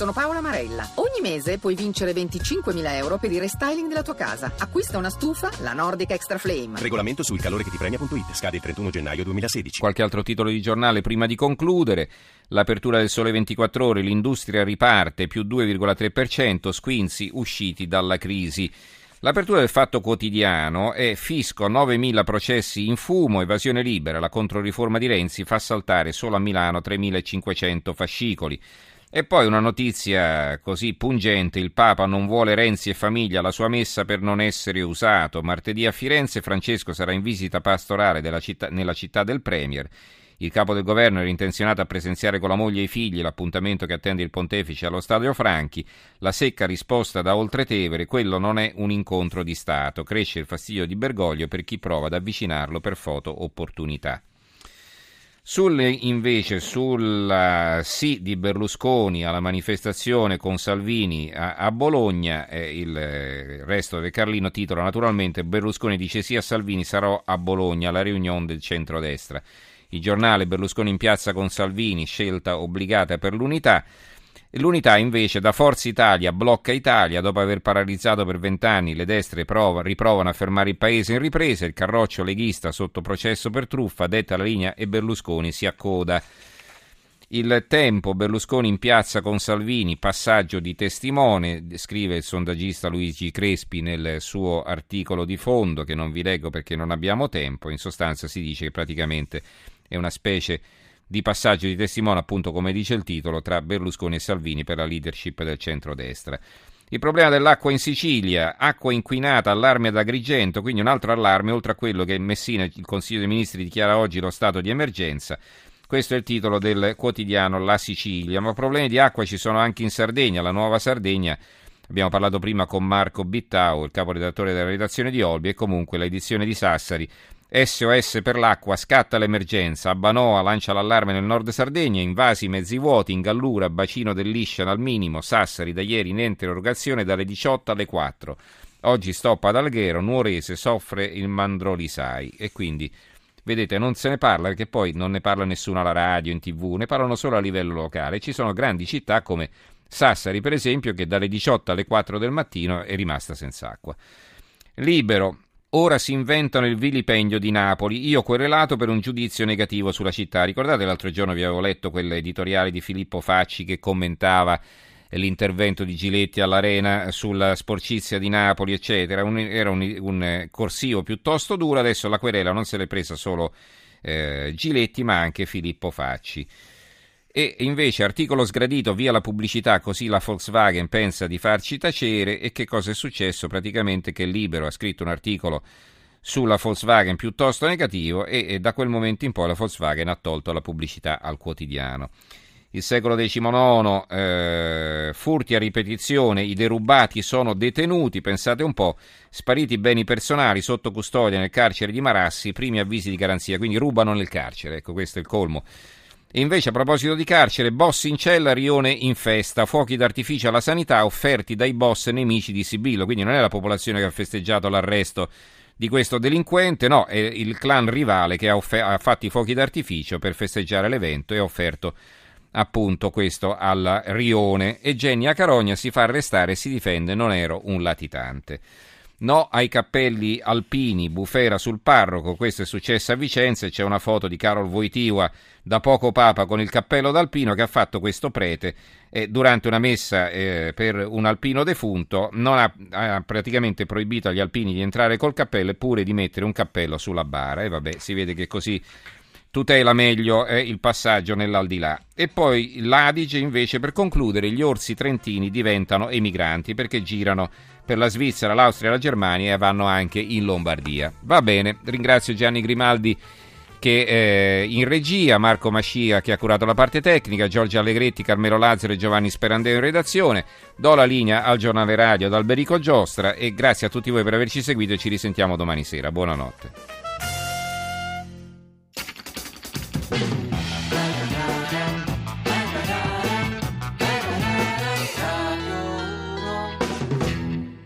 sono Paola Marella. Ogni mese puoi vincere 25.000 euro per il restyling della tua casa. Acquista una stufa, la Nordic Extra Flame. Regolamento sul calore che ti premia.it. Scade il 31 gennaio 2016. Qualche altro titolo di giornale prima di concludere. L'apertura del sole 24 ore, l'industria riparte, più 2,3%, squinzi usciti dalla crisi. L'apertura del Fatto Quotidiano è fisco 9.000 processi in fumo, evasione libera, la controriforma di Renzi fa saltare solo a Milano 3.500 fascicoli. E poi una notizia così pungente, il Papa non vuole Renzi e famiglia alla sua messa per non essere usato. Martedì a Firenze Francesco sarà in visita pastorale città, nella città del Premier. Il capo del governo era intenzionato a presenziare con la moglie e i figli l'appuntamento che attende il pontefice allo Stadio Franchi. La secca risposta da Oltretevere, quello non è un incontro di Stato. Cresce il fastidio di Bergoglio per chi prova ad avvicinarlo per foto opportunità. Sul, invece sul sì di Berlusconi alla manifestazione con Salvini a, a Bologna, eh, il, il, resto del Carlino titola naturalmente Berlusconi dice sì a Salvini sarò a Bologna alla riunione del centrodestra. Il giornale Berlusconi in piazza con Salvini, scelta obbligata per l'unità. L'unità invece da Forza Italia blocca Italia. Dopo aver paralizzato per vent'anni le destre prova, riprovano a fermare il paese in ripresa, il carroccio leghista sotto processo per truffa, detta la linea e Berlusconi si accoda. Il tempo, Berlusconi in piazza con Salvini, passaggio di testimone, scrive il sondaggista Luigi Crespi nel suo articolo di fondo, che non vi leggo perché non abbiamo tempo, in sostanza si dice che praticamente è una specie di passaggio di testimone, appunto come dice il titolo, tra Berlusconi e Salvini per la leadership del centrodestra. Il problema dell'acqua in Sicilia, acqua inquinata, allarme ad Agrigento, quindi un altro allarme, oltre a quello che Messina, il Consiglio dei Ministri dichiara oggi lo stato di emergenza. Questo è il titolo del quotidiano La Sicilia, ma problemi di acqua ci sono anche in Sardegna, la nuova Sardegna. Abbiamo parlato prima con Marco Bittau, il caporedattore della redazione di Olbi, e comunque l'edizione di Sassari SOS per l'acqua, scatta l'emergenza, Banoa lancia l'allarme nel nord Sardegna, invasi mezzi vuoti, in Gallura, bacino dell'Iscian al minimo, Sassari da ieri in erogazione dalle 18 alle 4. Oggi stoppa ad Alghero, Nuorese soffre il Mandrolisai e quindi vedete non se ne parla perché poi non ne parla nessuno alla radio, in tv, ne parlano solo a livello locale. Ci sono grandi città come Sassari per esempio che dalle 18 alle 4 del mattino è rimasta senza acqua. Libero, Ora si inventano il vilipendio di Napoli, io querelato per un giudizio negativo sulla città. Ricordate l'altro giorno vi avevo letto quell'editoriale di Filippo Facci che commentava l'intervento di Giletti all'Arena sulla sporcizia di Napoli, eccetera. Un, era un, un, corsivo piuttosto duro, adesso la querela non se l'è presa solo eh, Giletti ma anche Filippo Facci. E invece articolo sgradito via la pubblicità, così la Volkswagen pensa di farci tacere. E che cosa è successo? Praticamente che Libero ha scritto un articolo sulla Volkswagen piuttosto negativo e, e da quel momento in poi la Volkswagen ha tolto la pubblicità al quotidiano. Il secolo XIX, eh, furti a ripetizione, i derubati sono detenuti, pensate un po', spariti beni personali sotto custodia nel carcere di Marassi, primi avvisi di garanzia, quindi rubano nel carcere, ecco questo è il colmo e invece a proposito di carcere, boss in cella, rione in festa, fuochi d'artificio alla sanità offerti dai boss nemici di Sibillo, quindi non è la popolazione che ha festeggiato l'arresto di questo delinquente, no, è il clan rivale che ha, offer- ha fatto i fuochi d'artificio per festeggiare l'evento e ha offerto appunto questo al rione. E Genia Carogna si fa arrestare e si difende, non ero un latitante. No ai cappelli alpini, bufera sul parroco, questo è successo a Vicenza c'è una foto di Carol Voitiva da poco papa con il cappello d'alpino che ha fatto questo prete e durante una messa eh, per un alpino defunto non ha, ha, praticamente proibito agli alpini di entrare col cappello eppure di mettere un cappello sulla bara. E vabbè si vede che così tutela meglio eh, il passaggio nell'aldilà. E poi l'Adige invece per concludere gli orsi trentini diventano emigranti perché girano per la Svizzera, l'Austria la Germania e vanno anche in Lombardia. Va bene, ringrazio Gianni Grimaldi che eh, in regia, Marco Mascia che ha curato la parte tecnica, Giorgio Allegretti, Carmelo Lazzaro e Giovanni Sperandeo in redazione. Do la linea al giornale radio ad Alberico Giostra e grazie a tutti voi per averci seguito e ci risentiamo domani sera. Buonanotte.